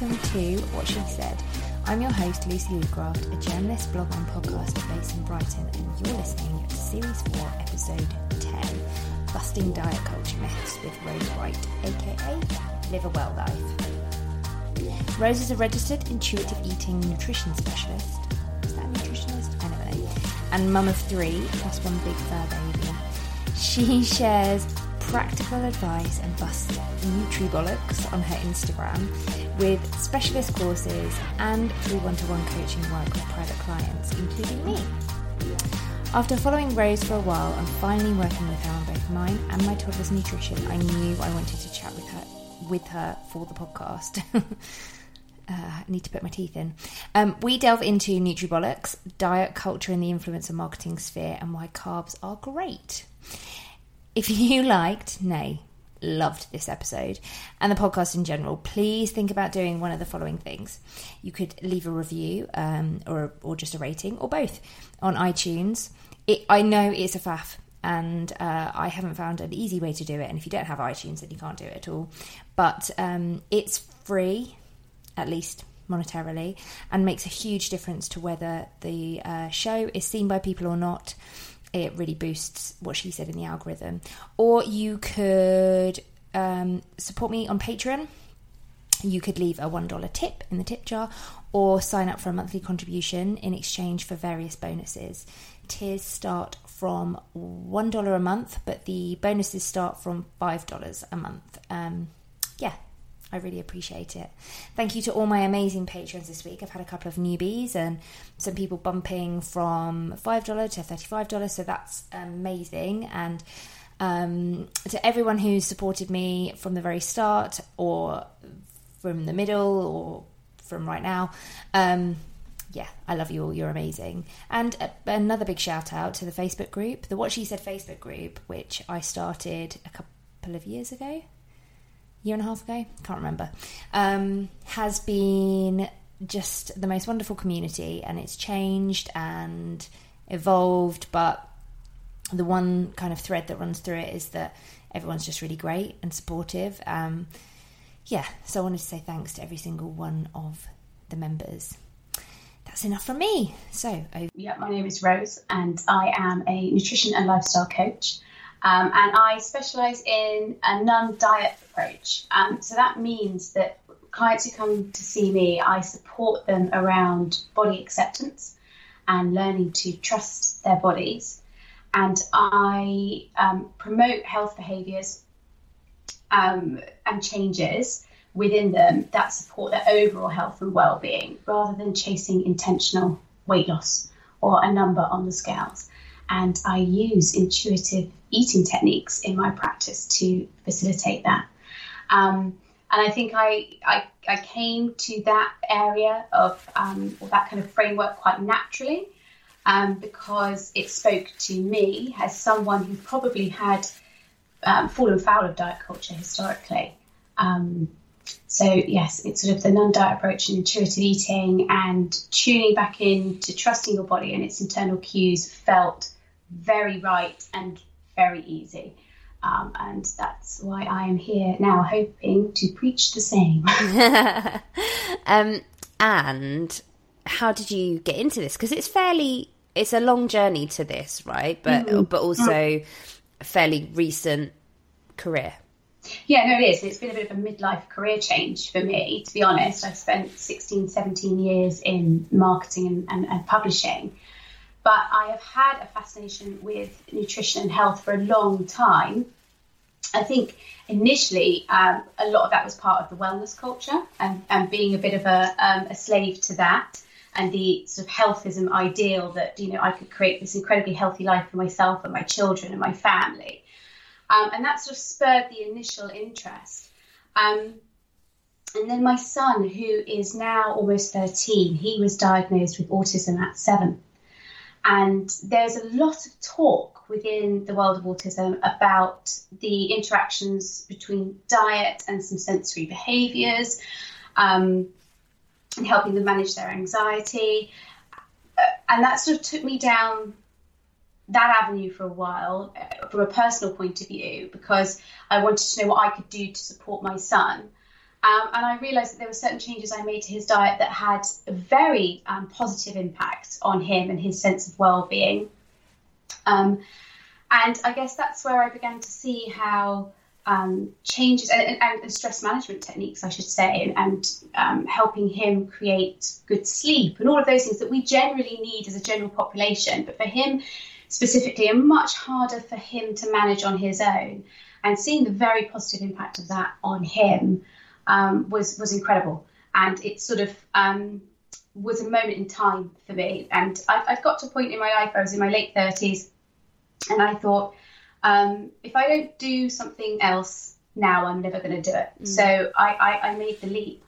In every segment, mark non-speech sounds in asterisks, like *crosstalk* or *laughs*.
welcome to What She Said. I'm your host, Lucy Lucraft, a journalist, blogger, and podcaster based in Brighton, and you're listening to Series 4, Episode 10 Busting Diet Culture Myths with Rose White, aka Live a Well Life. Rose is a registered intuitive eating nutrition specialist. Is that a nutritionist? Know. And mum of three, plus one big fur baby. She shares practical advice and busts Nutribollocks on her Instagram with specialist courses and through one-to-one coaching work with private clients, including me. After following Rose for a while and finally working with her on both mine and my toddler's nutrition, I knew I wanted to chat with her with her for the podcast. *laughs* uh, need to put my teeth in. Um, we delve into Nutribollocks, diet culture in the influencer marketing sphere, and why carbs are great. If *laughs* you liked, nay, loved this episode and the podcast in general, please think about doing one of the following things. You could leave a review um, or, or just a rating or both on iTunes. It, I know it's a faff and uh, I haven't found an easy way to do it. And if you don't have iTunes, then you can't do it at all. But um, it's free, at least monetarily, and makes a huge difference to whether the uh, show is seen by people or not it really boosts what she said in the algorithm. Or you could um, support me on Patreon. You could leave a $1 tip in the tip jar or sign up for a monthly contribution in exchange for various bonuses. Tiers start from $1 a month, but the bonuses start from $5 a month. Um, yeah, I really appreciate it. Thank you to all my amazing patrons this week. I've had a couple of newbies and some people bumping from $5 to $35, so that's amazing. And um, to everyone who's supported me from the very start or from the middle or from right now, um, yeah, I love you all. You're amazing. And another big shout out to the Facebook group, the What She Said Facebook group, which I started a couple of years ago year and a half ago, can't remember, um, has been just the most wonderful community and it's changed and evolved, but the one kind of thread that runs through it is that everyone's just really great and supportive. Um, yeah, so I wanted to say thanks to every single one of the members. That's enough from me. So, over. yeah, my name is Rose, and I am a nutrition and lifestyle coach. Um, and I specialize in a non diet approach. Um, so that means that clients who come to see me, I support them around body acceptance and learning to trust their bodies. And I um, promote health behaviors um, and changes within them that support their overall health and well being rather than chasing intentional weight loss or a number on the scales and I use intuitive eating techniques in my practice to facilitate that. Um, and I think I, I, I came to that area of um, or that kind of framework quite naturally um, because it spoke to me as someone who probably had um, fallen foul of diet culture historically. Um, so yes, it's sort of the non-diet approach and intuitive eating and tuning back in to trusting your body and its internal cues felt very right and very easy. Um, and that's why I am here now, hoping to preach the same. *laughs* *laughs* um, and how did you get into this? Because it's fairly, it's a long journey to this, right? But mm-hmm. but also a fairly recent career. Yeah, no, it is. It's been a bit of a midlife career change for me, to be honest. I spent 16, 17 years in marketing and, and, and publishing but I have had a fascination with nutrition and health for a long time. I think initially um, a lot of that was part of the wellness culture and, and being a bit of a, um, a slave to that and the sort of healthism ideal that you know I could create this incredibly healthy life for myself and my children and my family. Um, and that sort of spurred the initial interest. Um, and then my son, who is now almost 13, he was diagnosed with autism at seven. And there's a lot of talk within the world of autism about the interactions between diet and some sensory behaviors um, and helping them manage their anxiety. Uh, and that sort of took me down that avenue for a while uh, from a personal point of view because I wanted to know what I could do to support my son. Um, and I realised that there were certain changes I made to his diet that had a very um, positive impact on him and his sense of well-being. Um, and I guess that's where I began to see how um, changes and, and, stress management techniques, I should say, and, and um, helping him create good sleep and all of those things that we generally need as a general population. But for him specifically, and much harder for him to manage on his own. And seeing the very positive impact of that on him um, was was incredible. And it sort of um, was a moment in time for me. And I, I've got to a point in my life, I was in my late 30s, and I thought, um, if I don't do something else now, I'm never going to do it. Mm. So I, I, I, made the leap.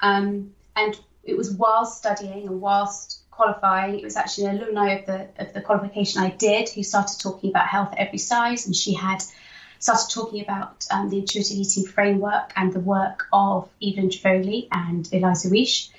Um, and it was whilst studying and whilst qualifying, it was actually an alumni of the, of the qualification I did who started talking about health at every size. And she had started talking about um, the intuitive eating framework and the work of Evelyn Tribole and Elyse Resch.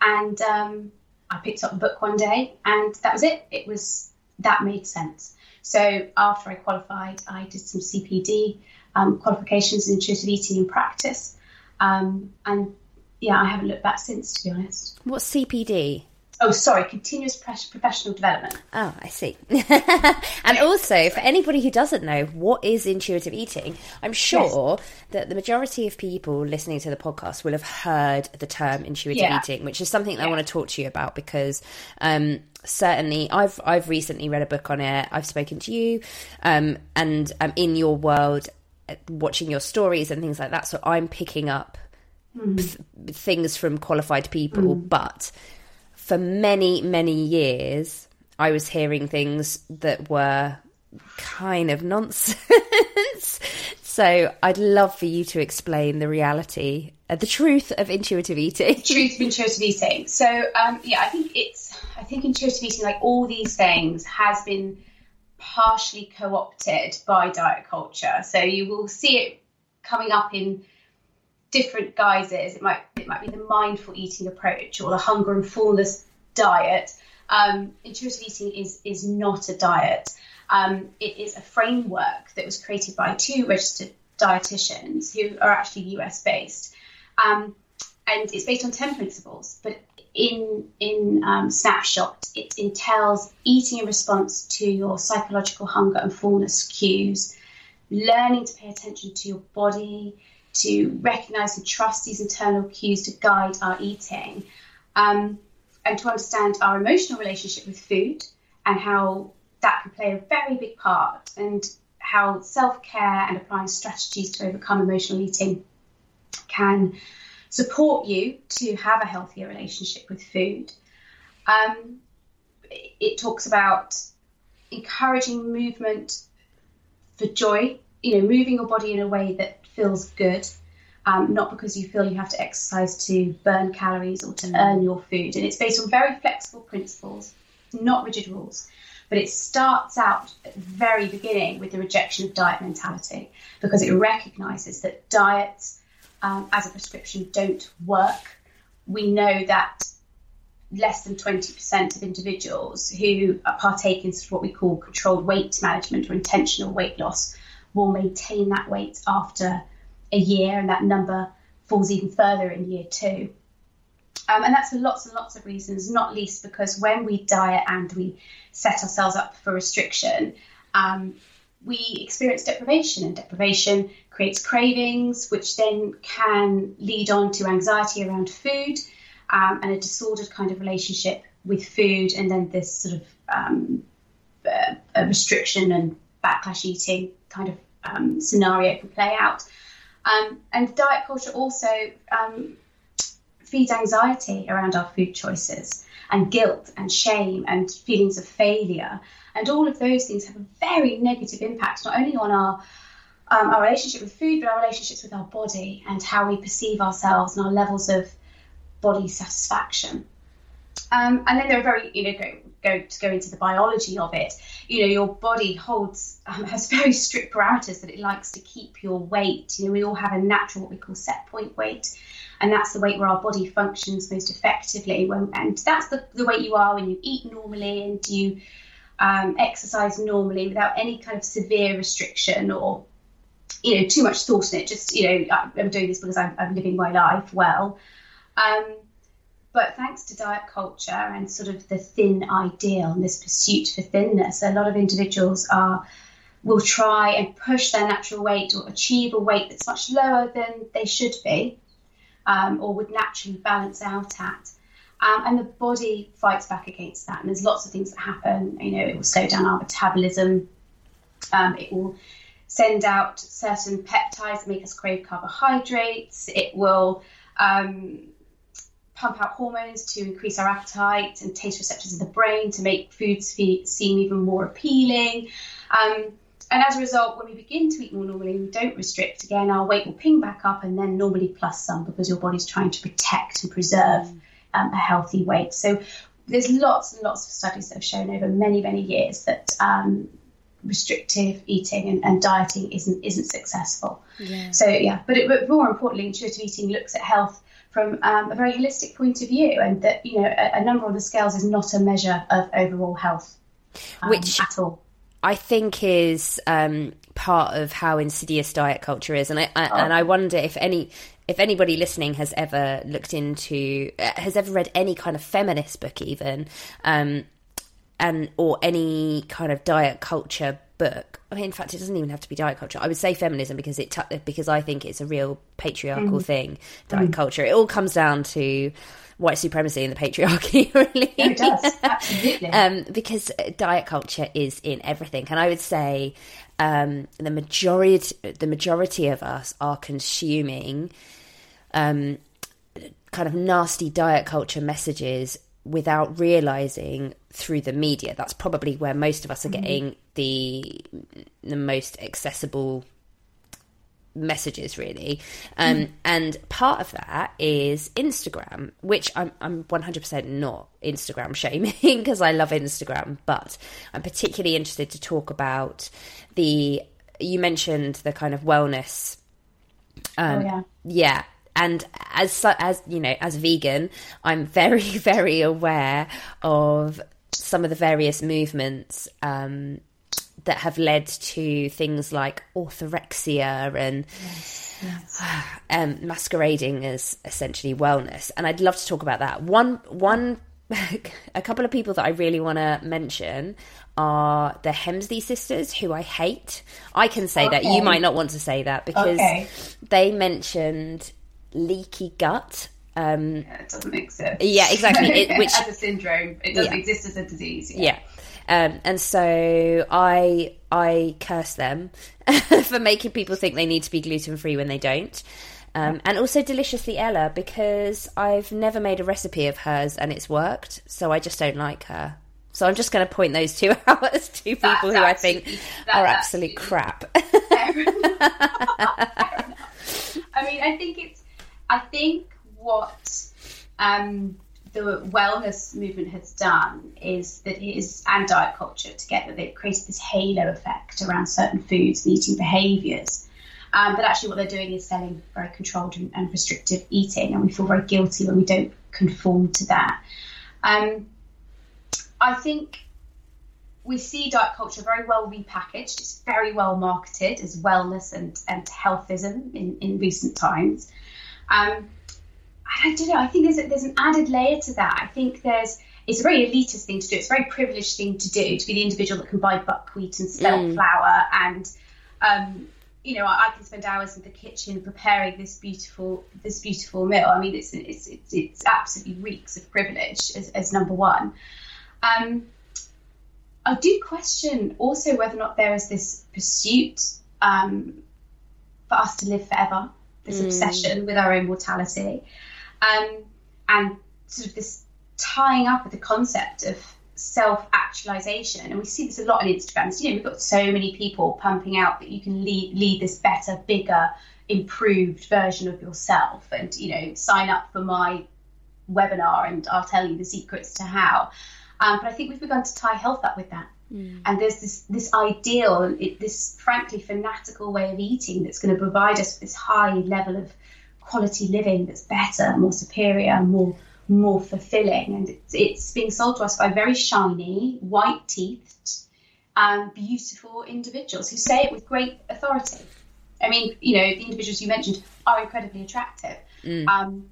And um, I picked up the book one day, and that was it. It was that made sense. So after I qualified, I did some CPD um, qualifications in intuitive eating in practice. Um, and yeah, I haven't looked back since, to be honest. What's CPD? Oh, sorry, continuous professional development. Oh, I see. *laughs* and also, for anybody who doesn't know, what is intuitive eating? I'm sure yes. that the majority of people listening to the podcast will have heard the term intuitive yeah. eating, which is something yeah. I want to talk to you about because um, certainly I've I've recently read a book on it. I've spoken to you, um, and I'm in your world, uh, watching your stories and things like that. So I'm picking up mm. th- things from qualified people. Mm. But for many many years, I was hearing things that were kind of nonsense. *laughs* so I'd love for you to explain the reality, uh, the truth of intuitive eating. *laughs* truth of intuitive eating. So um, yeah, I think it's I think intuitive eating, like all these things, has been partially co-opted by diet culture. So you will see it coming up in different guises. It might it might be the mindful eating approach or the hunger and fullness diet. Um, intuitive eating is is not a diet. Um, it is a framework that was created by two registered dietitians who are actually US based. Um, and it's based on 10 principles, but in in um, snapshot, it entails eating in response to your psychological hunger and fullness cues, learning to pay attention to your body, to recognize and trust these internal cues to guide our eating, um, and to understand our emotional relationship with food and how that can play a very big part, and how self care and applying strategies to overcome emotional eating can support you to have a healthier relationship with food. Um, it talks about encouraging movement for joy, you know, moving your body in a way that feels good, um, not because you feel you have to exercise to burn calories or to mm. earn your food. And it's based on very flexible principles, not rigid rules. But it starts out at the very beginning with the rejection of diet mentality because it recognizes that diets um, as a prescription don't work. We know that less than 20% of individuals who partake in what we call controlled weight management or intentional weight loss will maintain that weight after a year, and that number falls even further in year two. Um, and that's for lots and lots of reasons, not least because when we diet and we set ourselves up for restriction, um, we experience deprivation, and deprivation creates cravings, which then can lead on to anxiety around food um, and a disordered kind of relationship with food, and then this sort of um, uh, restriction and backlash eating kind of um, scenario can play out. Um, and diet culture also um, feeds anxiety around our food choices and guilt and shame and feelings of failure. And all of those things have a very negative impact, not only on our um, our relationship with food, but our relationships with our body and how we perceive ourselves and our levels of body satisfaction. Um, and then there are very, you know, go, to go into the biology of it. You know, your body holds um, *laughs* has very strict parameters that it likes to keep your weight. You know, we all have a natural what we call set point weight, and that's the weight where our body functions most effectively. When, and that's the, the weight you are when you eat normally and you um, exercise normally without any kind of severe restriction or you know, too much thought in it. Just, you know, I'm doing this because I'm, I'm living my life well. Um, but thanks to diet culture and sort of the thin ideal and this pursuit for thinness, a lot of individuals are will try and push their natural weight or achieve a weight that's much lower than they should be um, or would naturally balance out at. Um, and the body fights back against that. And there's lots of things that happen. You know, it will slow down our metabolism. Um, it will send out certain peptides that make us crave carbohydrates. It will um, pump out hormones to increase our appetite and taste receptors in the brain to make foods seem even more appealing. Um, and as a result, when we begin to eat more normally, we don't restrict again, our weight will ping back up and then normally plus some because your body's trying to protect and preserve um, a healthy weight. So there's lots and lots of studies that have shown over many, many years that um, restrictive eating and, and, dieting isn't isn't successful. Yeah. So yeah, but, it, but more importantly, intuitive eating looks at health from um, a very holistic point of view, and that you know a, a, number on the scales is not a measure of overall health, um, which at all. I think is um, part of how insidious diet culture is, and I, I oh. and I wonder if any if anybody listening has ever looked into uh, has ever read any kind of feminist book even um, and or any kind of diet culture book. I mean, in fact, it doesn't even have to be diet culture. I would say feminism because it t- because I think it's a real patriarchal mm. thing. Diet mm. culture. It all comes down to white supremacy and the patriarchy, *laughs* really. It does absolutely. *laughs* um, because diet culture is in everything, and I would say um, the majority the majority of us are consuming um, kind of nasty diet culture messages without realizing through the media. That's probably where most of us are mm-hmm. getting mm-hmm. the the most accessible messages really um, mm. and part of that is instagram which i'm, I'm 100% not instagram shaming *laughs* because i love instagram but i'm particularly interested to talk about the you mentioned the kind of wellness um, oh, yeah. yeah and as as you know as a vegan i'm very *laughs* very aware of some of the various movements um, that have led to things like orthorexia and yes, yes. Um, masquerading as essentially wellness. And I'd love to talk about that. One one *laughs* a couple of people that I really want to mention are the Hemsley sisters, who I hate. I can say okay. that. You might not want to say that because okay. they mentioned leaky gut. Um, yeah, it doesn't exist. Yeah, exactly. It, *laughs* which as a syndrome, it doesn't yeah. exist as a disease. Yeah. yeah. Um, and so I I curse them *laughs* for making people think they need to be gluten free when they don't. Um, and also deliciously Ella because I've never made a recipe of hers and it's worked, so I just don't like her. So I'm just going to point those two out as two people that's who I think are absolute crap. *laughs* I mean, I think it's. I think what um, the wellness movement has done is that it is and diet culture together they've created this halo effect around certain foods and eating behaviours um, but actually what they're doing is selling very controlled and, and, restrictive eating and we feel very guilty when we don't conform to that. Um, i think we see diet culture very well repackaged. It's very well marketed as wellness and, and healthism in, in recent times. Um, I don't know. I think there's a, there's an added layer to that. I think there's it's a very elitist thing to do. It's a very privileged thing to do to be the individual that can buy buckwheat and spelt mm. flour and um, you know I, I, can spend hours in the kitchen preparing this beautiful this beautiful meal. I mean it's it's it's, it's absolutely reeks of privilege as, as number one. Um, I do question also whether or not there is this pursuit um, for us to live forever, this mm. obsession with our own mortality um, and sort of this tying up with the concept of self actualization. And we see this a lot on Instagram. So, you know, we've got so many people pumping out that you can lead, lead this better, bigger, improved version of yourself. And, you know, sign up for my webinar and I'll tell you the secrets to how. Um, but I think we've begun to tie health up with that. Mm. And there's this this ideal, it, this frankly fanatical way of eating that's going to provide us with this high level of quality living that's better, more superior, more more fulfilling. And it's, it's being sold to us by very shiny, white teethed, um, beautiful individuals who say it with great authority. I mean, you know, the individuals you mentioned are incredibly attractive, Mm. um,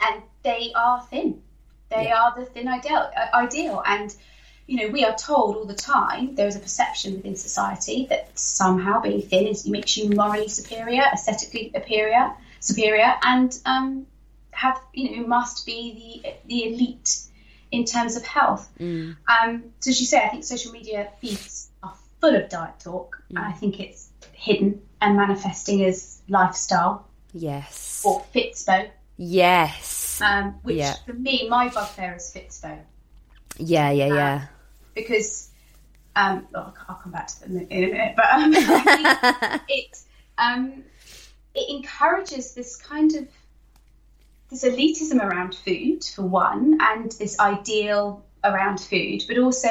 and they are thin. They Yeah. are the thin ideal, uh, ideal, and you know, we are told all the time there is a perception within society that somehow being thin is makes you morally superior, aesthetically superior, superior, and um, have you know must be the the elite in terms of health. Mm. Um, so as you say, I think social media feeds are full of diet talk, and I think it's hidden and manifesting as lifestyle Yes. or Fitspo, Yes. um, which Yeah. for me, my bugbear is Fitspo Yeah, yeah, yeah. because um, well, I'll come back to them in a minute, but um, *laughs* I think *laughs* it um, it encourages this kind of this elitism around food for one, and this ideal around food, but also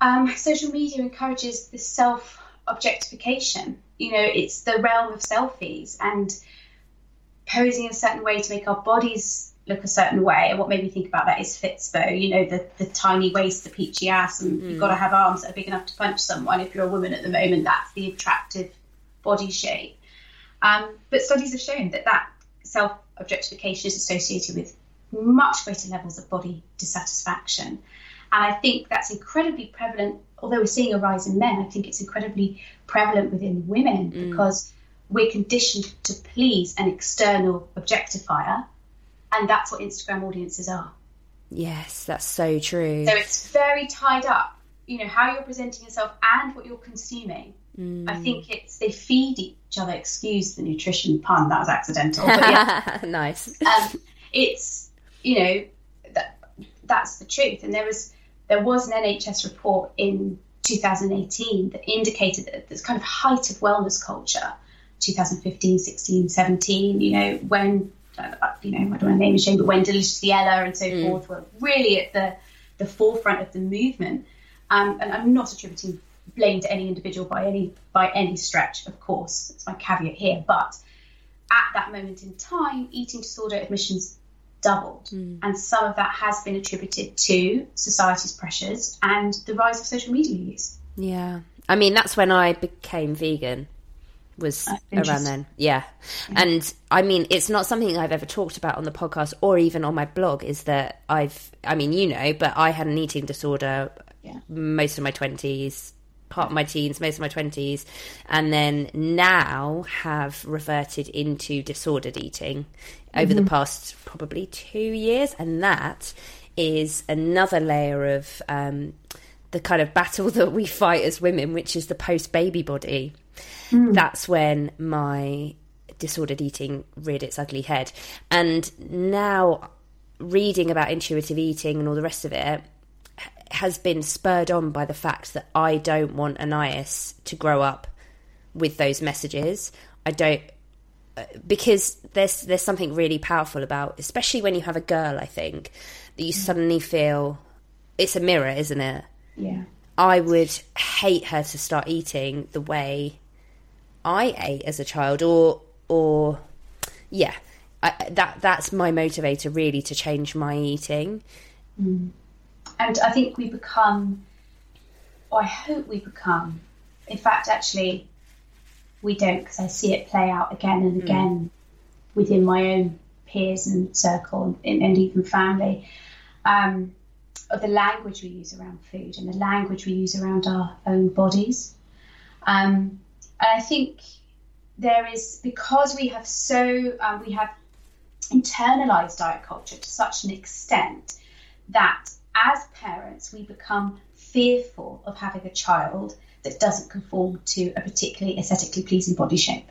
um, social media encourages this self objectification. You know, it's the realm of selfies and posing a certain way to make our bodies look a certain way. And what made me think about that is Fitspo, you know, the, the tiny waist, the peachy ass, and you've got to have arms that are big enough to punch someone. If you're a woman at the moment, that's the attractive body shape. Um, but studies have shown that that self objectification is associated with much greater levels of body dissatisfaction. And I think that's incredibly prevalent, although we're seeing a rise in men, I think it's incredibly prevalent within women because we're conditioned to please an external objectifier. And that's what Instagram audiences are. Yes, that's so true. So it's very tied up, you know, how you're presenting yourself and what you're consuming. I think it's they feed each other. Excuse the nutrition pun, that was accidental. But yeah, *laughs* nice. um, it's you know that that's the truth. And there was there was an NHS report in 2018 that indicated that this kind of height of wellness culture, 2015, 16, 17. You know when uh, you know I don't want to name and shame, but when Delicious Ella and so forth were really at the the forefront of the movement. Um, and I'm not attributing blame to any individual by any by any stretch, of course. That's my caveat here. But at that moment in time, eating disorder admissions doubled, hmm. and some of that has been attributed to society's pressures and the rise of social media use. Yeah. I mean, that's when I became vegan. Was uh, around interesting. then, yeah. And I mean, it's not something I've ever talked about on the podcast or even on my blog. Is that I've, I mean, you know, but I had an eating disorder Yeah. most of my twenties, part of my teens, most of my twenties, and then now have reverted into disordered eating over the past probably two years, and that is another layer of um, the kind of battle *laughs* that we fight as women, which is the post baby body. That's when my disordered eating reared its ugly head, and now reading about intuitive eating and all the rest of it has been spurred on by the fact that I don't want Anais to grow up with those messages. I don't uh, because there's there's something really powerful about, especially when you have a girl. I think that you suddenly feel it's a mirror, isn't it? Yeah. I would hate her to start eating the way I ate as a child, or or yeah, I, that that's my motivator really to change my eating. And I think we become, or I hope we become, in fact, actually, we don't because I see it play out again and again within my own peers and circle and, and even family. Um, of the language we use around food and the language we use around our own bodies. Um, and I think there is because we have so um, we have internalized diet culture to such an extent that as parents we become fearful of having a child that doesn't conform to a particularly aesthetically pleasing body shape,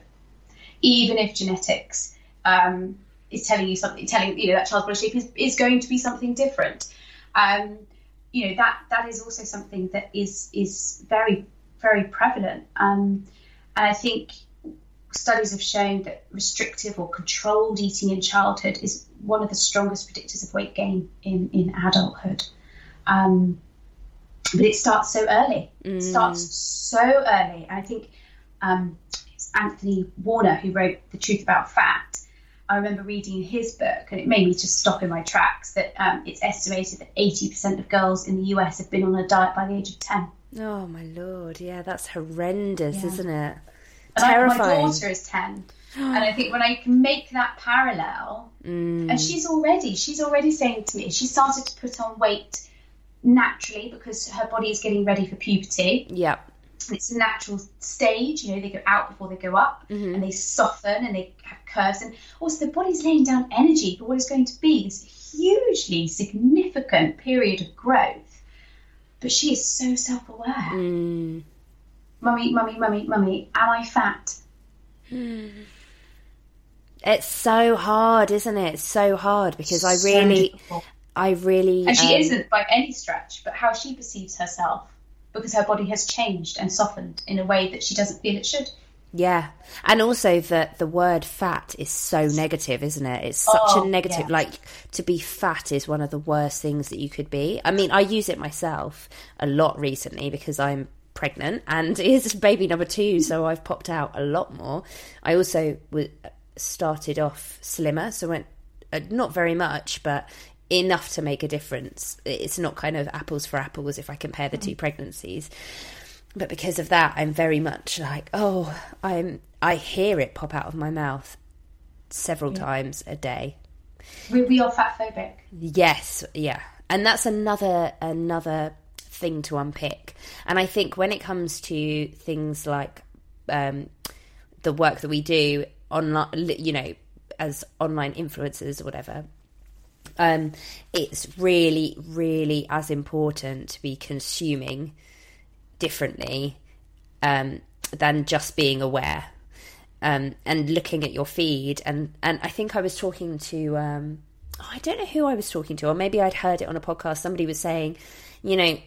even if genetics um, is telling you something, telling you know that child's body shape is, is going to be something different. Um, you know that that is also something that is is very very prevalent, um, and I think studies have shown that restrictive or controlled eating in childhood is one of the strongest predictors of weight gain in in adulthood. Um, but it starts so early. It starts so early. I think um, it's Anthony Warner who wrote The Truth About Fat. I remember reading his book, and it made me just stop in my tracks. That um, it's estimated that 80% of girls in the US have been on a diet by the age of 10. Oh my lord, yeah, that's horrendous, Yeah. isn't it? Terrifying. I, my daughter is 10. and I think when I can make that parallel, Mm. and she's already, she's already saying to me, she started to put on weight naturally because her body is getting ready for puberty. Yep. It's a natural stage, you know, they go out before they go up Mm-hmm. and they soften and they have curves. And also, the body's laying down energy for what is going to be this hugely significant period of growth. But she is so self aware. Mm. Mummy, mummy, mummy, mummy, am I fat? It's so hard, isn't it? It's so hard because I really, difficult. I really, And she um, isn't by any stretch, but how she perceives herself because her body has changed and softened in a way that she doesn't feel it should. Yeah, and also that the word fat is so negative, isn't it? It's such Oh, a negative. yeah. Like to be fat is one of the worst things that you could be. I mean, I use it myself a lot recently because I'm pregnant and *laughs* it's baby number two, so I've popped out a lot more. I also w- started off slimmer, so went uh, not very much, but enough to make a difference. It's not kind of apples for apples if I compare the two pregnancies but because of that i'm very much like oh i'm i hear it pop out of my mouth several times a day We, we are fat phobic. yes yeah and that's another another thing to unpick and i think when it comes to things like um the work that we do online you know as online influencers or whatever um it's really really as important to be consuming differently um, than just being aware um, and looking at your feed. And, and I think I was talking to, um, oh, I don't know who I was talking to, or maybe I'd heard it on a podcast. Somebody was saying, you know,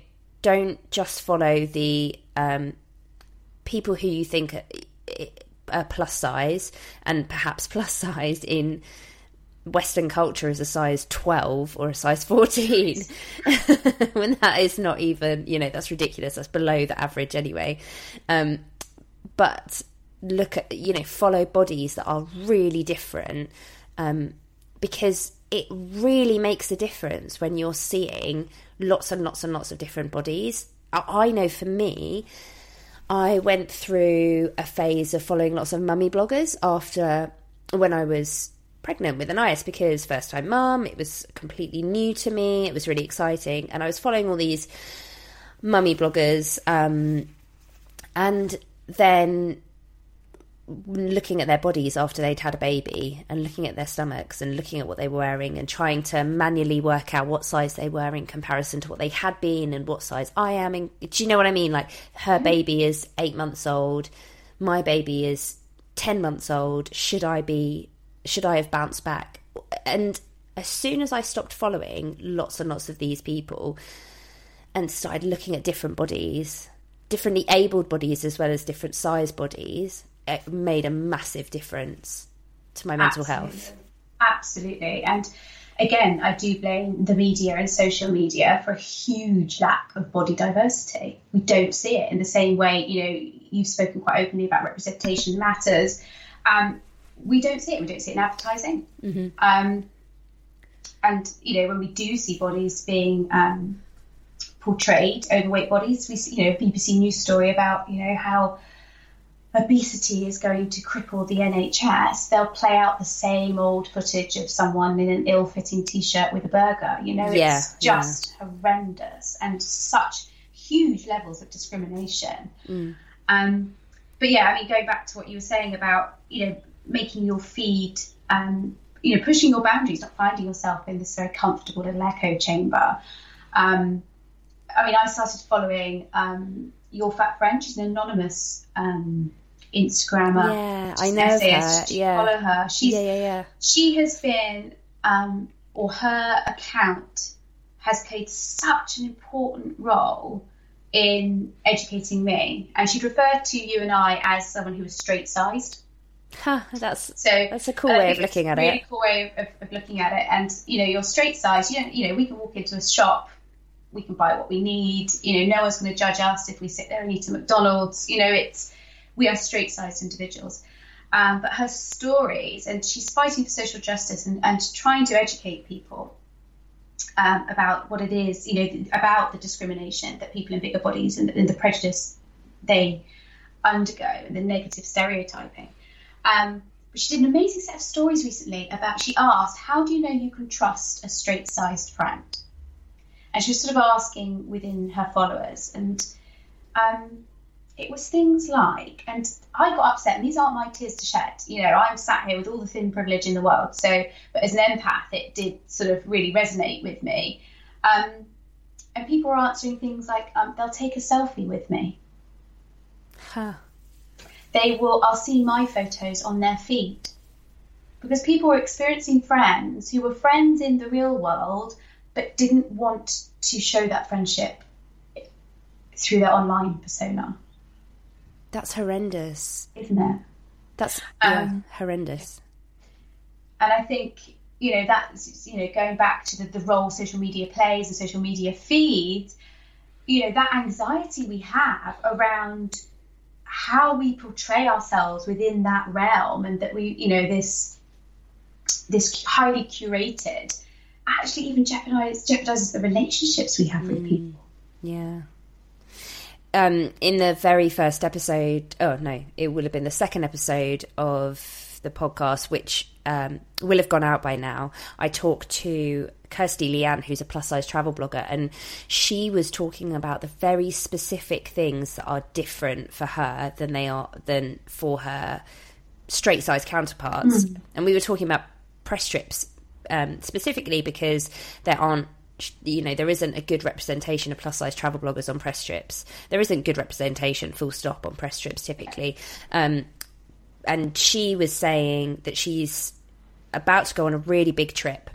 don't just follow the um, people who you think are, plus size and perhaps plus size in Western culture is a size 12 or a size 14 *laughs* when that is not even, you know, that's ridiculous. That's below the average anyway. Um, but look at, you know, follow bodies that are really different um, because it really makes a difference when you're seeing lots and lots and lots of different bodies. I, know for me, I went through a phase of following lots of mummy bloggers after when I was pregnant with Anais because first time mum, it was completely new to me, it was really exciting, and I was following all these mummy bloggers, um, and then looking at their bodies after they'd had a baby and looking at their stomachs and looking at what they were wearing and trying to manually work out what size they were in comparison to what they had been and what size I am in. Do you know what I mean? Like her mm-hmm. baby is 8 months old. My baby is 10 months old. Should I be should I have bounced back? And as soon as I stopped following lots and lots of these people and started looking at different bodies differently abled bodies as well as different size bodies it made a massive difference to my mental health. Absolutely. And again, I do blame the media and social media for a huge lack of body diversity. We don't see it in the same way, you know, you've spoken quite openly about representation matters. Um, we don't see it. We don't see it in advertising. Um, and, you know, when we do see bodies being um, portrayed, overweight bodies, we see, you know, BBC News story about, you know, how obesity is going to cripple the NHS, they'll play out the same old footage of someone in an ill-fitting t-shirt with a burger. You know, Yeah, it's just horrendous and such huge levels of discrimination. Um, but yeah, I mean, going back to what you were saying about you know making your feed, um, you know, pushing your boundaries, not finding yourself in this very comfortable little echo chamber. Um, I mean, I started following um, your fat friend. She's an anonymous um, Instagrammer. Yeah, I know essayist. her. Yeah. follow her. She's yeah, yeah, yeah. she has been, um, or her account has played such an important role in educating me. And she'd referred to you and I as someone who was straight sized. Huh, that's So that's a cool way of looking at a really it. cool way of, of looking at it. And you know, you're straight sized. You know, you know, we can walk into a shop, we can buy what we need. You know, no one's going to judge us if we sit there and eat a McDonald's. You know, it's we are straight sized individuals. Um, but her stories, and she's fighting for social justice and, and trying to educate people um, about what it is, you know, about the discrimination that people in bigger bodies and, and the prejudice they undergo and the negative stereotyping. Um, but she did an amazing set of stories recently about. She asked, "How do you know you can trust a straight-sized friend?" And she was sort of asking within her followers, and um, it was things like, and I got upset, and these aren't my tears to shed. You know, I'm sat here with all the thin privilege in the world. So, but as an empath, it did sort of really resonate with me. Um, and people were answering things like, um, they'll take a selfie with me. Huh. They will, I'll see my photos on their feed. Because people were experiencing friends who were friends in the real world, but didn't want to show that friendship through their online persona. That's horrendous. Isn't it? That's yeah, Um, horrendous. And I think, you know, that's, you know, going back to the, the role social media plays and social media feeds, you know, that anxiety we have around how we portray ourselves within that realm and that we, you know, this this highly curated actually even jeopardize, jeopardizes the relationships we have with people. Yeah. Um, in the very first episode, oh no, it would have been the second episode of the podcast, which um, will have gone out by now. I talked to Kirsty Leanne, who's a plus size travel blogger, and she was talking about the very specific things that are different for her than they are than for her straight size counterparts. And we were talking about press trips um, specifically because there aren't you know there isn't a good representation of plus size travel bloggers on press trips. There isn't good representation full stop on press trips typically. Um, and she was saying that she's about to go on a really big trip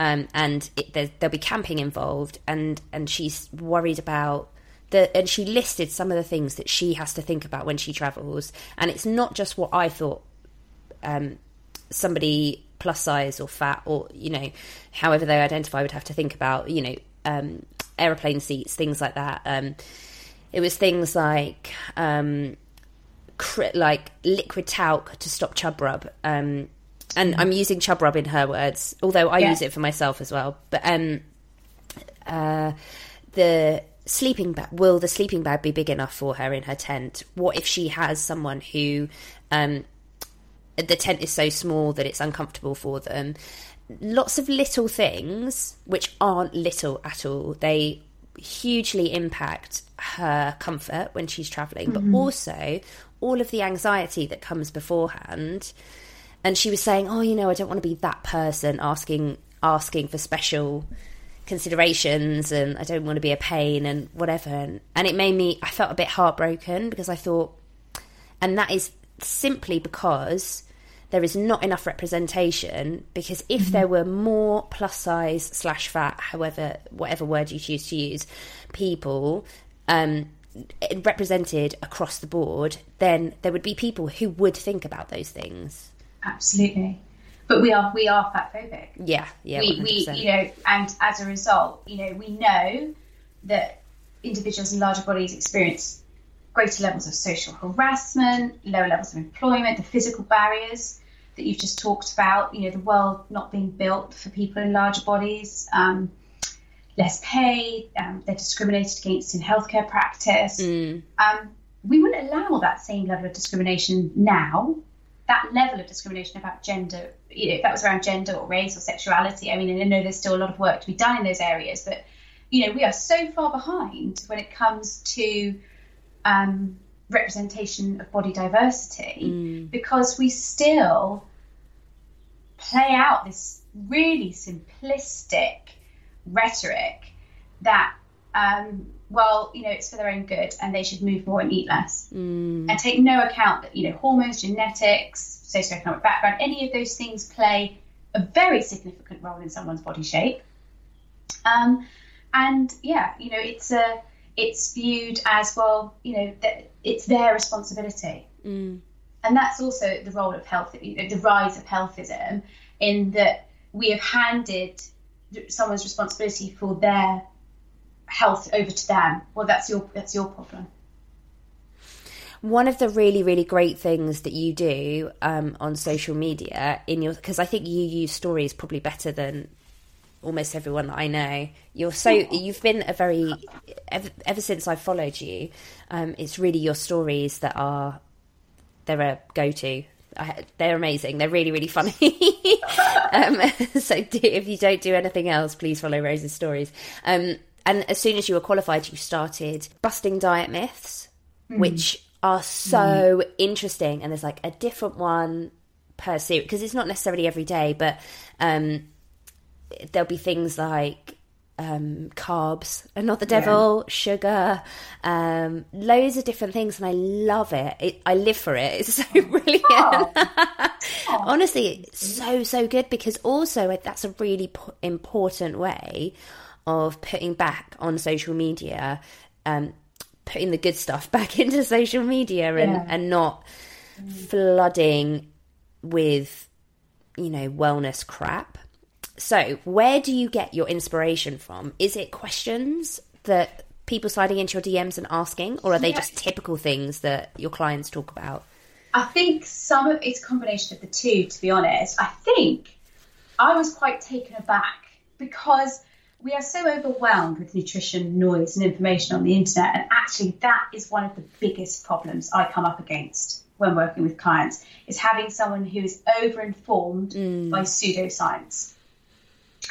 um, and it, there, there'll be camping involved and and she's worried about the and she listed some of the things that she has to think about when she travels. And it's not just what i thought um, somebody plus size or fat or you know however they identify would have to think about you know um, aeroplane seats things like that. Um, it was things like um, cr- like liquid talc to stop chub rub. Um, and i'm using chub rub in her words although i Yeah. use it for myself as well. But um uh the sleeping bag will the sleeping bag be big enough for her in her tent? What if she has someone who um the tent is so small that it's uncomfortable for them. Lots of little things which aren't little at all. They hugely impact her comfort when she's traveling, but mm-hmm. also all of the anxiety that comes beforehand. And she was saying, "Oh, you know, I don't want to be that person asking asking for special considerations and I don't want to be a pain and whatever." And, and it made me I felt a bit heartbroken because I thought and that is simply because there is not enough representation because if there were more plus size slash fat however whatever word you choose to use people um represented across the board then there would be people who would think about those things Absolutely. But we are we are fat phobic. yeah yeah we, we you know and as a result you know we know that individuals in larger bodies experience greater levels of social harassment lower levels of employment the physical barriers that you've just talked about you know the world not being built for people in larger bodies um, less pay um, they're discriminated against in healthcare practice. Um, we wouldn't allow that same level of discrimination now. That level of discrimination about gender, you know, if that was around gender or race or sexuality, I mean, and I know there's still a lot of work to be done in those areas, but you know, we are so far behind when it comes to um, representation of body diversity because we still play out this really simplistic rhetoric that um, well, you know, it's for their own good and they should move more and eat less. And take no account that, you know, hormones, genetics, socioeconomic background, any of those things play a very significant role in someone's body shape. Um, and yeah, you know, it's a, it's viewed as well, you know, that it's their responsibility. And that's also the role of health, you know, the rise of healthism, in that we have handed someone's responsibility for their health over to them. Well, that's your that's your problem. one of the really really great things that you do um, on social media in your because i think you use stories probably better than almost everyone that I know. You're so you've been a very ever, ever since I followed you. Um, it's really your stories that are they're a go to. They're amazing. They're really really funny. *laughs* um, *laughs* so do, if you don't do anything else, please follow Rose's stories. Um, and as soon as you were qualified, you started busting diet myths, mm. which are so mm. interesting. And there's like a different one per series because it's not necessarily every day, but um, there'll be things like um, carbs are not the devil, yeah. sugar, um, loads of different things, and I love it. it I live for it. It's *laughs* so brilliant. Oh. *laughs* Honestly, so so good because also that's a really p- important way of putting back on social media, um, putting the good stuff *laughs* back into social media, and yeah. and not mm. flooding with you know wellness crap so, where do you get your inspiration from? Is it questions that people sliding into your DMs and asking, or are they yeah. just typical things that your clients talk about? I think some of it's a combination of the two, to be honest. I think I was quite taken aback because we are so overwhelmed with nutrition noise and information on the internet, and actually, that is one of the biggest problems I come up against when working with clients is having someone who is over informed mm. by pseudoscience.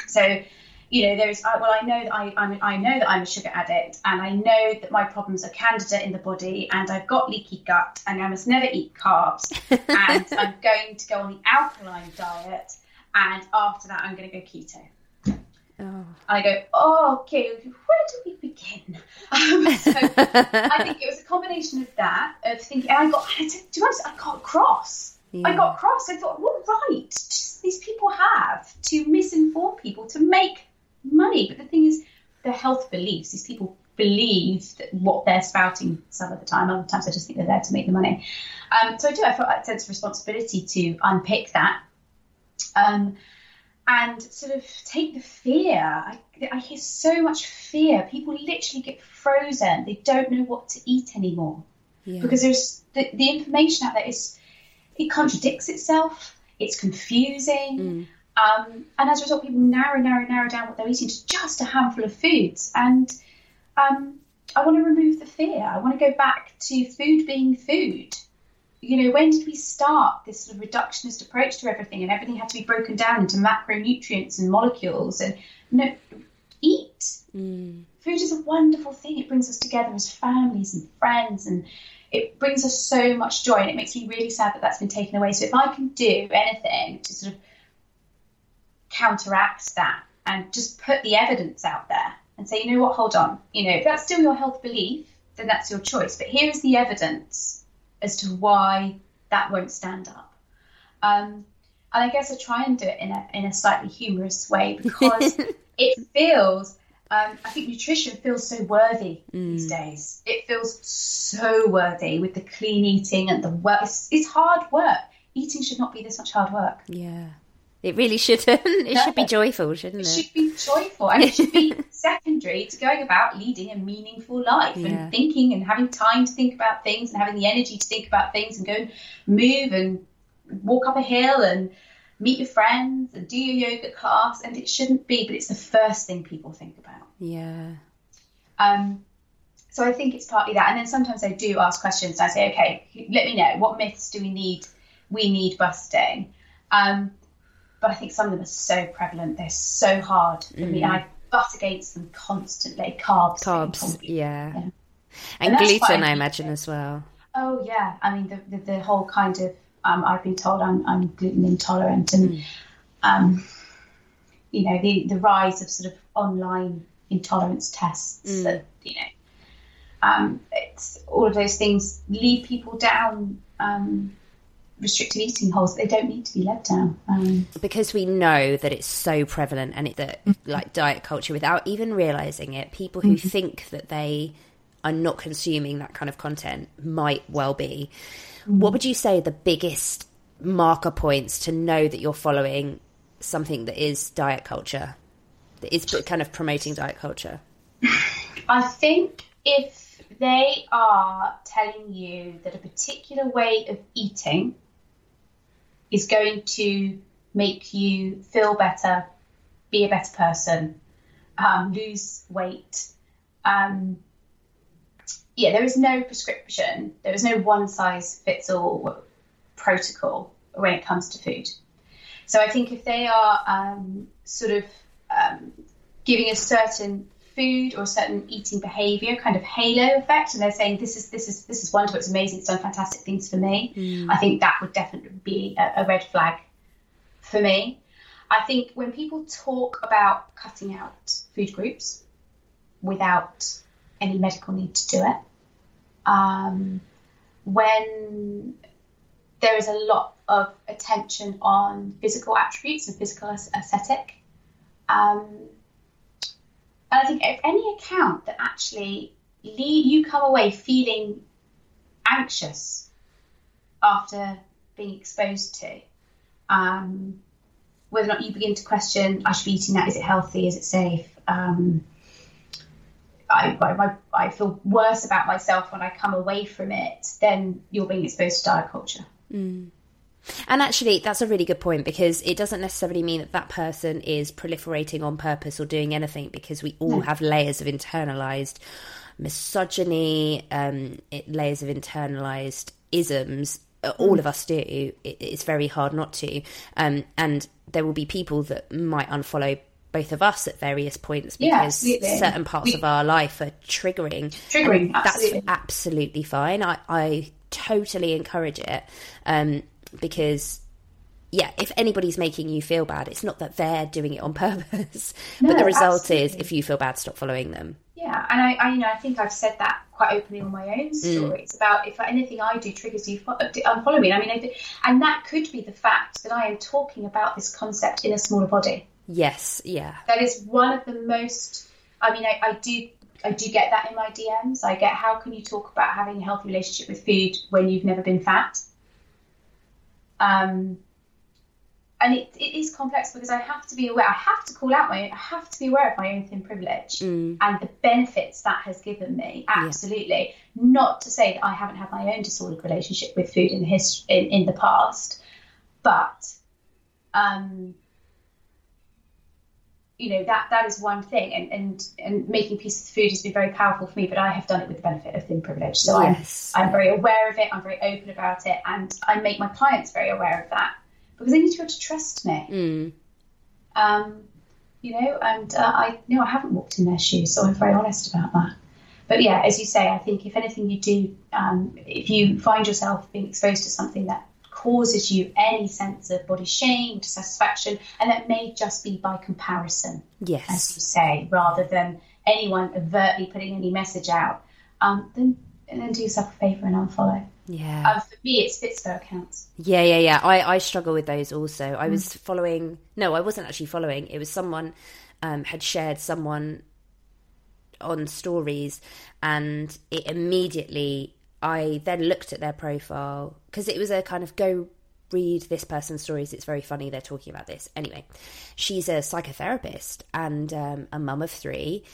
So, you know, there is well, I know that I I'm, i know that I'm a sugar addict, and I know that my problems are candida in the body, and I've got leaky gut, and I must never eat carbs, *laughs* and I'm going to go on the alkaline diet, and after that, I'm going to go keto. Oh. I go, oh, okay, where do we begin? *laughs* Um, so I think it was a combination of that, of thinking, I got, to, to be honest, I got cross. Yeah. I got cross. I thought, what right these people have to misinform people to make money. But the thing is, their health beliefs, these people believe that what they're spouting some of the time. Other times I just think they're there to make the money. Um, so I do. I felt that sense of responsibility to unpick that. Um, and sort of take the fear. I, I, hear so much fear. People literally get frozen. They don't know what to eat anymore yeah. because there's the, the information out there is it contradicts itself. It's confusing. Mm. Um, and as a result, people narrow, narrow, narrow down what they're eating to just a handful of foods. And um, I want to remove the fear. I want to go back to food being food. You know, when did we start this sort of reductionist approach to everything, and everything had to be broken down into macronutrients and molecules? And no, eat. Mm. Food is a wonderful thing. It brings us together as families and friends, and it brings us so much joy and it makes me really sad that that's been taken away. So if I can do anything to sort of counteract that and just put the evidence out there and say, you know what, hold on, you know, if that's still your health belief, then that's your choice. But here is the evidence as to why that won't stand up. Um, and I guess I try and do it in a in a slightly humorous way *laughs* because it feels um, I think nutrition feels so worthy mm. these days. It feels so worthy with the clean eating and the work. It's, it's, hard work. Eating should not be this much hard work. Yeah. It really shouldn't. *laughs* It no. should be joyful, shouldn't it? It should be joyful. And it should be *laughs* secondary to going about leading a meaningful life yeah. and thinking and having time to think about things and having the energy to think about things and go and move and walk up a hill and meet your friends and do your yoga class. And it shouldn't be, but it's the first thing people think about. Yeah. Um, so I think it's partly that, and then sometimes I do ask questions. I say, okay, let me know what myths do we need we need busting. Um, but I think some of them are so prevalent; they're so hard for mm. me. I butt against them constantly. Carbs, carbs, yeah. yeah. and, and gluten, I imagine as well. Oh yeah, I mean the the, the whole kind of um, I've been told I'm, I'm gluten intolerant, and mm. um, you know the the rise of sort of online intolerance tests mm. that you know um, it's all of those things lead people down um, restricted eating holes they don't need to be led down um, because we know that it's so prevalent and it, that mm-hmm. like diet culture without even realizing it people who mm-hmm. think that they are not consuming that kind of content might well be mm-hmm. what would you say the biggest marker points to know that you're following something that is diet culture that is kind of promoting diet culture? I think if they are telling you that a particular way of eating is going to make you feel better, be a better person, um, lose weight. Um, yeah, there is no prescription. There is no one size fits all protocol when it comes to food. So I think if they are um, sort of um, giving a certain food or a certain eating behavior kind of halo effect. And they're saying this is this is this is wonderful. It's amazing. It's done fantastic things for me. Mm. i think that would definitely be a, a, red flag for me. I think when people talk about cutting out food groups without any medical need to do it um, when there is a lot of attention on physical attributes and physical aesthetic um, and I think if any account that actually you come away feeling anxious after being exposed to, um, whether or not you begin to question, I should be eating that, is it healthy, is it safe? Um, I, I, I, feel worse about myself when I come away from it, then you're being exposed to diet culture. Mm. And actually, that's a really good point because it doesn't necessarily mean that that person is proliferating on purpose or doing anything because we all have layers of internalized misogyny, um, it, layers of internalized isms. Uh, all mm. of us do. It, it's very hard not to. Um, and there will be people that might unfollow both of us at various points because yeah, certain parts we, of our life are triggering. Triggering, absolutely. That's absolutely fine. I, I totally encourage it. Um, because yeah, if anybody's making you feel bad, it's not that they're doing it on *laughs* purpose. No, but the result absolutely. is, if you feel bad, stop following them. Yeah, and I, I, you know, I think I've said that quite openly on my own mm. story. Mm. It's about if anything I do triggers you, unfollow me. I mean, I, and that could be the fact that I am talking about this concept in a smaller body. Yes, yeah. That is one of the most. I mean, I, I do I do get that in my DMs. I get how can you talk about having a healthy relationship with food when you've never been fat? Um, and it, it is complex because I have to be aware. I have to call out my. I have to be aware of my own thin privilege mm. and the benefits that has given me. Absolutely, yeah. not to say that I haven't had my own disordered relationship with food in the hist- in, in the past, but um, you know that that is one thing and and and making peace with food has been very powerful for me but i have done it with the benefit of thin privilege so yes. i'm i'm very aware of it i'm very open about it and i make my clients very aware of that because they need to be able to trust me mm. um you know and uh, i you know i haven't walked in their shoes so i'm very honest about that but yeah as you say i think if anything you do um, if you find yourself being exposed to something that causes you any sense of body shame, dissatisfaction, and that may just be by comparison, yes. as you say, rather than anyone overtly putting any message out, um, then, then do yourself a favour and unfollow. Yeah. Um, for me, it's Fitspo accounts. Yeah, yeah, yeah. I, I struggle with those also. I mm. was following, no, I wasn't actually following. It was someone um, had shared someone on stories and it immediately I then looked at their profile because it was a kind of go read this person's stories. It's very funny they're talking about this. Anyway, she's a psychotherapist and um, a mum of three.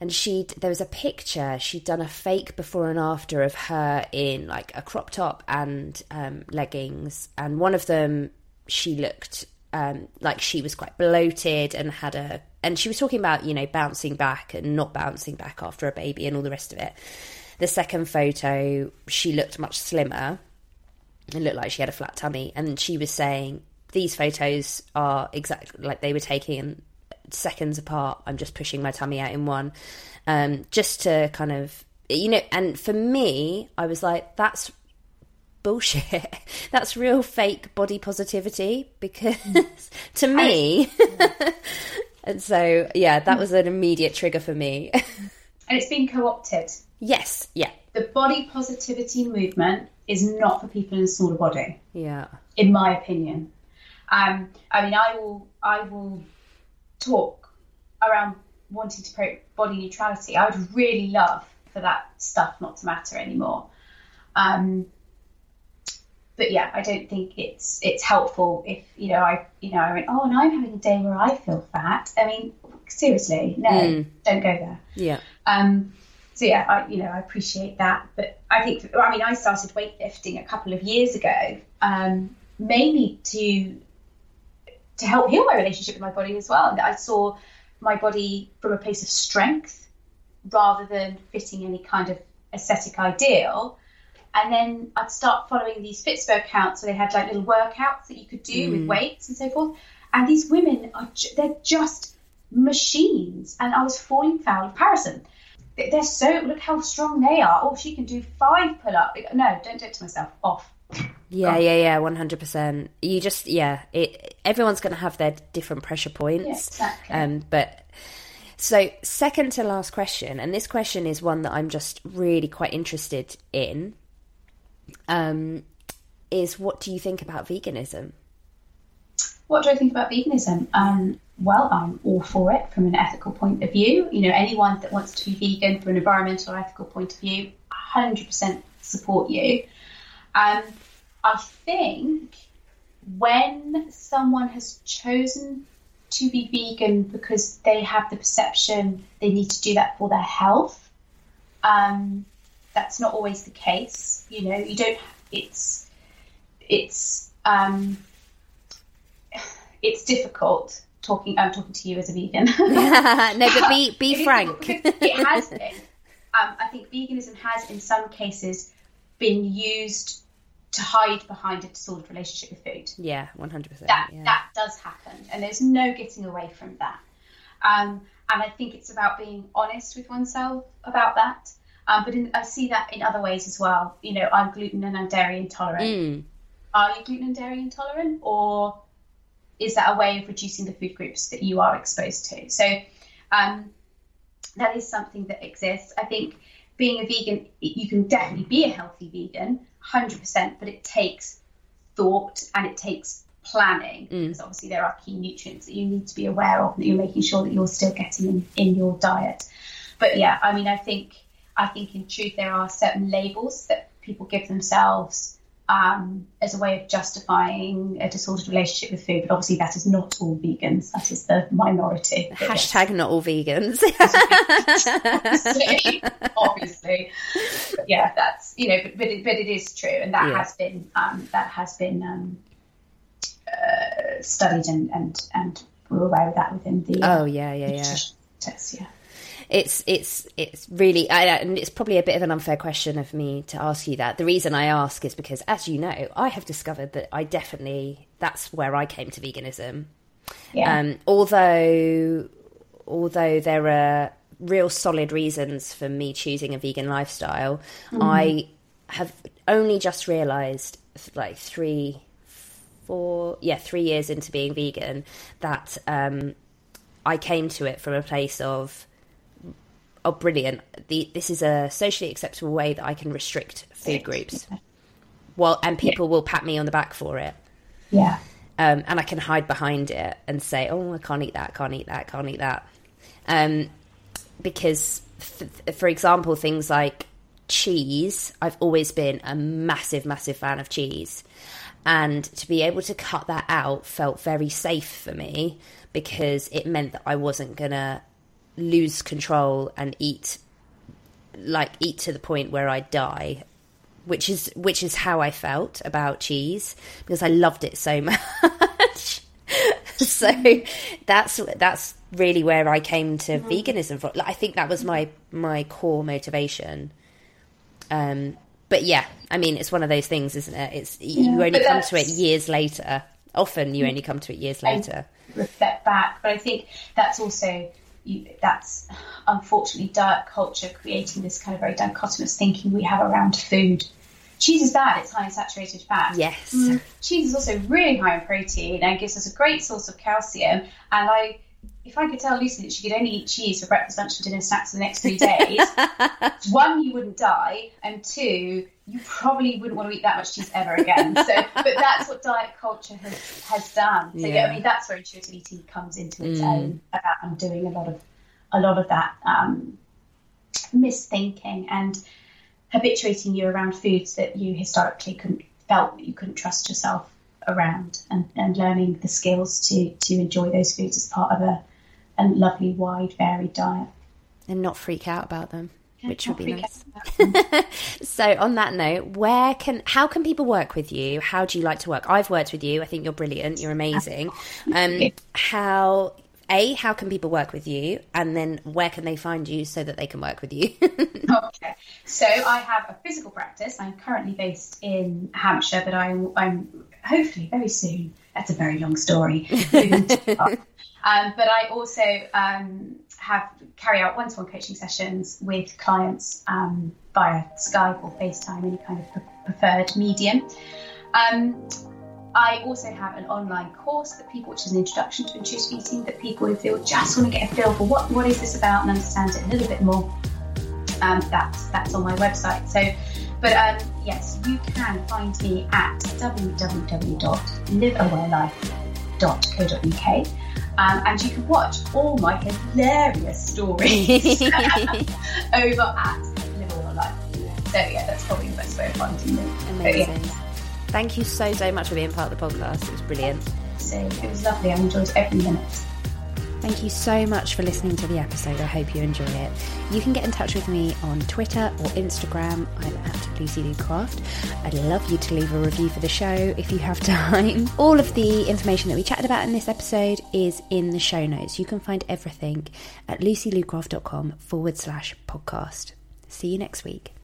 And she there was a picture she'd done a fake before and after of her in like a crop top and um, leggings, and one of them she looked um, like she was quite bloated and had a and she was talking about you know bouncing back and not bouncing back after a baby and all the rest of it the second photo, she looked much slimmer It looked like she had a flat tummy. And she was saying, These photos are exactly like they were taken seconds apart. I'm just pushing my tummy out in one. Um, just to kind of, you know, and for me, I was like, That's bullshit. *laughs* That's real fake body positivity because *laughs* to me, *laughs* and so yeah, that was an immediate trigger for me. and it's been co opted Yes, yeah. The body positivity movement is not for people in a smaller body. Yeah. In my opinion. Um, I mean, I will, I will talk around wanting to promote body neutrality. I would really love for that stuff not to matter anymore. Um, but yeah, I don't think it's it's helpful if you know I you know I went oh and I'm having a day where I feel fat. I mean seriously, no, mm. don't go there. Yeah. Um, so yeah, I, you know, I appreciate that. But I think, I mean, I started weightlifting a couple of years ago, um, mainly to to help heal my relationship with my body as well. And I saw my body from a place of strength rather than fitting any kind of aesthetic ideal. And then I'd start following these Fitspo accounts where they had like little workouts that you could do mm. with weights and so forth. And these women are they're just machines. And I was falling foul of comparison. They're so look how strong they are. Oh, she can do five pull up. No, don't do it to myself. Off. Yeah, yeah, yeah, one hundred percent. You just yeah, it. Everyone's going to have their different pressure points. Yeah, exactly. Um, but so second to last question, and this question is one that I'm just really quite interested in. Um, is what do you think about veganism? What do I think about veganism? Um, well, I'm all for it from an ethical point of view. You know, anyone that wants to be vegan from an environmental ethical point of view, 100% support you. Um, I think when someone has chosen to be vegan because they have the perception they need to do that for their health, um, that's not always the case. You know, you don't. It's it's um, it's difficult talking. I'm talking to you as a vegan. *laughs* *laughs* no, but be be frank. it *laughs* has been. Um, I think veganism has, in some cases, been used to hide behind a disordered relationship with food. Yeah, one hundred percent. That that does happen, and there's no getting away from that. Um, and I think it's about being honest with oneself about that. Um, but in, I see that in other ways as well. You know, I'm gluten and I'm dairy intolerant. Mm. Are you gluten and dairy intolerant, or is that a way of reducing the food groups that you are exposed to? So um, that is something that exists. I think being a vegan, you can definitely be a healthy vegan, 100%, but it takes thought and it takes planning mm. because obviously there are key nutrients that you need to be aware of and that you're making sure that you're still getting in, in your diet. But yeah, I mean, I think I think in truth there are certain labels that people give themselves um, as a way of justifying a disordered relationship with food. But obviously, that is not all vegans. That is the minority. Hashtag not all vegans. *laughs* obviously, obviously. But yeah, that's you know, but but it, but it is true, and that yeah. has been um, that has been um, uh, studied and and and we're aware of that within the. Oh yeah, yeah, yeah. Test, yeah it's it's it's really and it's probably a bit of an unfair question of me to ask you that. The reason I ask is because, as you know, I have discovered that I definitely that's where I came to veganism. Yeah. Um, although although there are real solid reasons for me choosing a vegan lifestyle, mm. I have only just realised like three, four, yeah, three years into being vegan that um, I came to it from a place of oh, brilliant. The, this is a socially acceptable way that I can restrict food groups. Well, and people yeah. will pat me on the back for it. Yeah. Um, and I can hide behind it and say, oh, I can't eat that, can't eat that, can't eat that. Um, because, f- for example, things like cheese, I've always been a massive, massive fan of cheese. And to be able to cut that out felt very safe for me because it meant that I wasn't going to lose control and eat like eat to the point where I die which is which is how I felt about cheese because I loved it so *laughs* much. so that's that's really where I came to mm-hmm. veganism from. Like, I think that was my my core motivation. Um, but yeah, I mean, it's one of those things, isn't it? It's yeah, you only come to it years later. Often, you only come to it years later. reflect back, but I think that's also you, that's unfortunately diet culture creating this kind of very dichotomous thinking we have around food. Cheese is bad, it's high in saturated fat. Yes. Mm. Cheese is also really high in protein and gives us a great source of calcium. And I, if I could tell Lucy that she could only eat cheese for breakfast, lunch, and dinner snacks for the next three days, *laughs* one, you wouldn't die, and two, you probably wouldn't want to eat that much cheese ever again. So, but that's what diet culture has, has done. So, yeah. yeah I mean, that's where intuitive eating comes into its mm. own. About undoing a lot of a lot of that um, misthinking and habituating you around foods that you historically couldn't felt that you couldn't trust yourself around, and, and learning the skills to to enjoy those foods as part of a, a lovely, wide, varied diet, and not freak out about them. which would be nice. *laughs* so, on that note, where can how can people work with you? How do you like to work? I've worked with you. I think you're brilliant. You're amazing. *laughs* Um, how a how can people work with you, and then where can they find you so that they can work with you? *laughs* okay, so I have a physical practice. I'm currently based in Hampshire, but I, I'm hopefully very soon. That's a very long story. Um, but I also um, have carry out one-to-one coaching sessions with clients um, via Skype or FaceTime, any kind of preferred medium. Um, I also have an online course that people, which is an introduction to intuitive eating, that people who feel just want to get a feel for what, what is this about and understand it a little bit more. Um, that's that's on my website. So, but um, yes, you can find me at www.liveawelllife.co.uk. Um, and you can watch all my hilarious stories *laughs* *laughs* over at Live a Well Life. So yeah, that's probably the best way of finding me. Amazing. Yeah. Thank you so so much for being part of the podcast. It was brilliant. So it was lovely. I enjoyed every minute. Thank you so much for listening to the episode. I hope you enjoy it. You can get in touch with me on Twitter or Instagram. I'm at Lucy Lucraft. I'd love you to leave a review for the show if you have *laughs* time. All of the information that we chatted about in this episode is in the show notes. You can find everything at lucylucraft.com forward slash podcast. See you next week.